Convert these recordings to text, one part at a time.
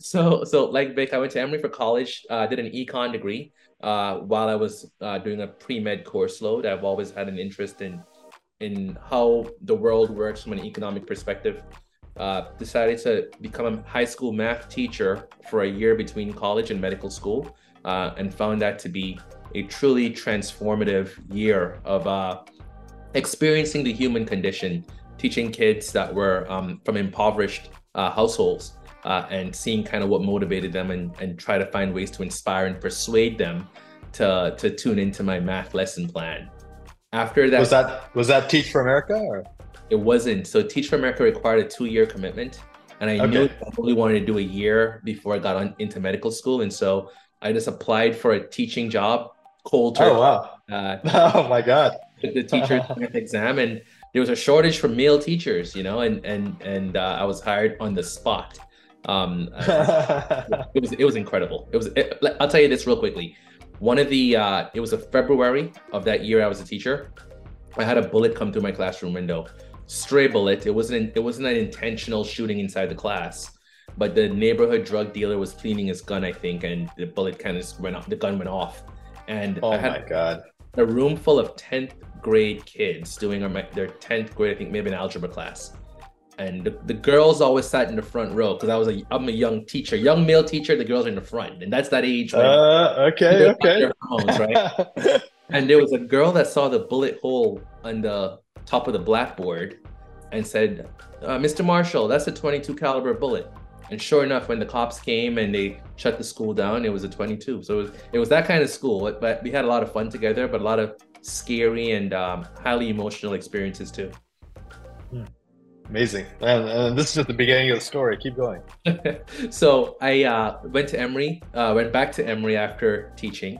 so so like Vic, I went to Emory for college. Uh, did an econ degree. Uh, while I was uh, doing a pre med course load, I've always had an interest in in how the world works from an economic perspective. Uh, decided to become a high school math teacher for a year between college and medical school, uh, and found that to be a truly transformative year of uh, experiencing the human condition, teaching kids that were um, from impoverished uh, households uh, and seeing kind of what motivated them and, and try to find ways to inspire and persuade them to, to tune into my math lesson plan. After that, was that was that Teach for America or? It wasn't. So Teach for America required a two-year commitment, and I okay. knew I only wanted to do a year before I got on, into medical school, and so I just applied for a teaching job cold turkey. Oh wow! Uh, oh my god! The teacher exam, and there was a shortage for male teachers, you know, and and and uh, I was hired on the spot. Um, it was it was incredible. It was. It, I'll tell you this real quickly. One of the uh, it was a February of that year I was a teacher. I had a bullet come through my classroom window. Stray bullet. It wasn't. It wasn't an intentional shooting inside the class but the neighborhood drug dealer was cleaning his gun, I think, and the bullet kind of went off. The gun went off, and oh my god, a room full of tenth grade kids doing their tenth grade, I think maybe an algebra class, and the, the girls always sat in the front row because I was a I'm a young teacher, young male teacher. The girls are in the front, and that's that age. Uh, okay, okay. Phones, right? and there was a girl that saw the bullet hole on the top of the blackboard, and said, uh, "Mr. Marshall, that's a 22 caliber bullet." And sure enough, when the cops came and they shut the school down, it was a 22. So it was, it was that kind of school. But we had a lot of fun together, but a lot of scary and um, highly emotional experiences too. Hmm. Amazing. And, and, this is just the beginning of the story. Keep going. so I uh, went to Emory, uh, went back to Emory after teaching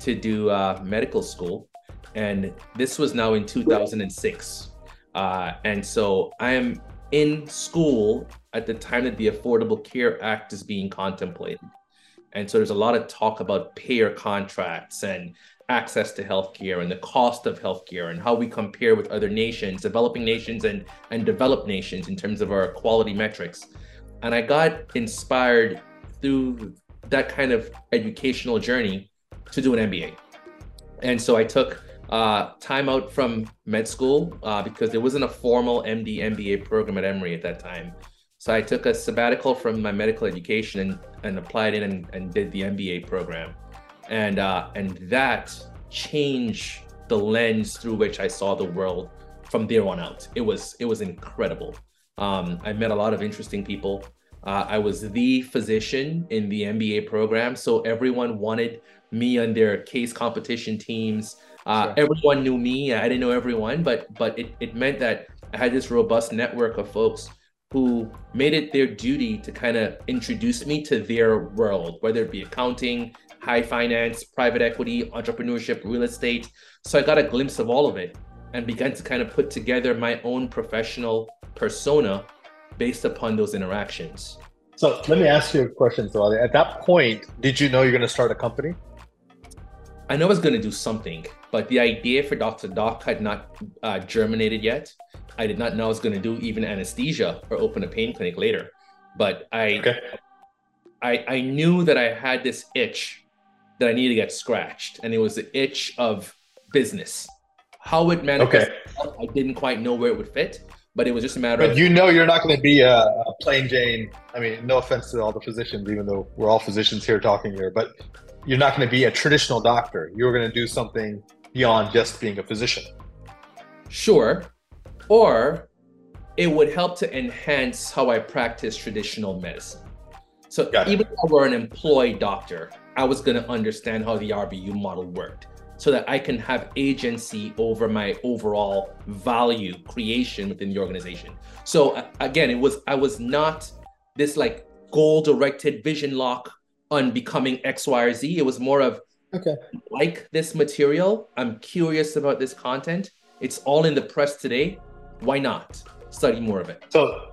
to do uh, medical school. And this was now in 2006. Uh, and so I am in school at the time that the Affordable Care Act is being contemplated. And so there's a lot of talk about payer contracts and access to healthcare and the cost of healthcare and how we compare with other nations, developing nations and, and developed nations in terms of our quality metrics. And I got inspired through that kind of educational journey to do an MBA. And so I took uh, time out from med school uh, because there wasn't a formal MD MBA program at Emory at that time. So I took a sabbatical from my medical education and, and applied in and, and did the MBA program. And, uh, and that changed the lens through which I saw the world from there on out. It was, it was incredible. Um, I met a lot of interesting people. Uh, I was the physician in the MBA program. So everyone wanted me on their case competition teams. Uh, sure. Everyone knew me. I didn't know everyone, but but it, it meant that I had this robust network of folks who made it their duty to kind of introduce me to their world, whether it be accounting, high finance, private equity, entrepreneurship, real estate. So I got a glimpse of all of it and began to kind of put together my own professional persona based upon those interactions. So let me ask you a question, So At that point, did you know you're going to start a company? I know I was going to do something, but the idea for Dr. Doc had not uh, germinated yet. I did not know I was going to do even anesthesia or open a pain clinic later. But I, okay. I, I knew that I had this itch that I needed to get scratched, and it was the itch of business. How it manifested, okay. I didn't quite know where it would fit, but it was just a matter but of. You know, you're not going to be a, a plain Jane. I mean, no offense to all the physicians, even though we're all physicians here talking here, but you're not going to be a traditional doctor. You're going to do something beyond just being a physician. Sure. Or it would help to enhance how I practice traditional medicine. So even if I were an employed doctor, I was going to understand how the RVU model worked so that I can have agency over my overall value creation within the organization. So again, it was I was not this like goal directed vision lock on becoming X, Y, or Z. It was more of okay, like this material. I'm curious about this content. It's all in the press today. Why not study more of it? So,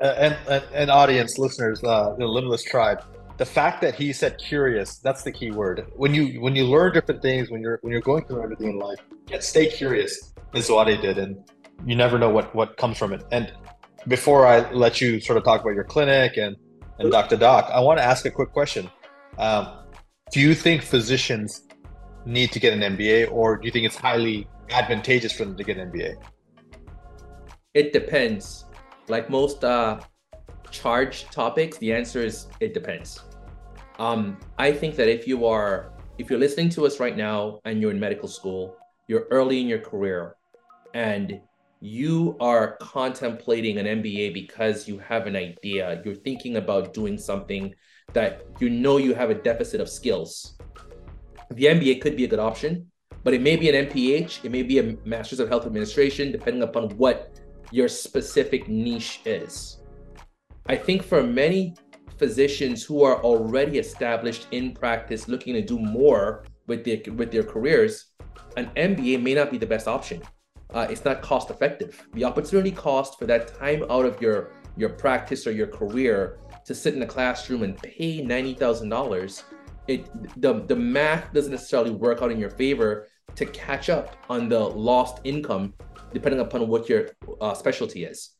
and, and, and audience listeners, uh, the Limitless Tribe. The fact that he said curious, that's the key word. When you when you learn different things, when you're when you're going through everything in life, get stay curious is what I did, and you never know what what comes from it. And before I let you sort of talk about your clinic and and Dr. Doc. I want to ask a quick question. Um, do you think physicians need to get an MBA, or do you think it's highly advantageous for them to get an MBA? It depends. Like most uh, topics, the answer is it depends. Um, I think that if you are, if you're listening to us right now and you're in medical school, you're early in your career, and you are contemplating an MBA because you have an idea, you're thinking about doing something that you know you have a deficit of skills. The MBA could be a good option, but it may be an MPH, it may be a Master's of Health Administration, depending upon what your specific niche is. I think for many physicians who are already established in practice looking to do more with their with their careers, an MBA may not be the best option. Uh, it's not cost effective. The opportunity cost for that time out of your your practice or your career to sit in a classroom and pay ninety thousand dollars, it the the math doesn't necessarily work out in your favor to catch up on the lost income, depending upon what your uh, specialty is.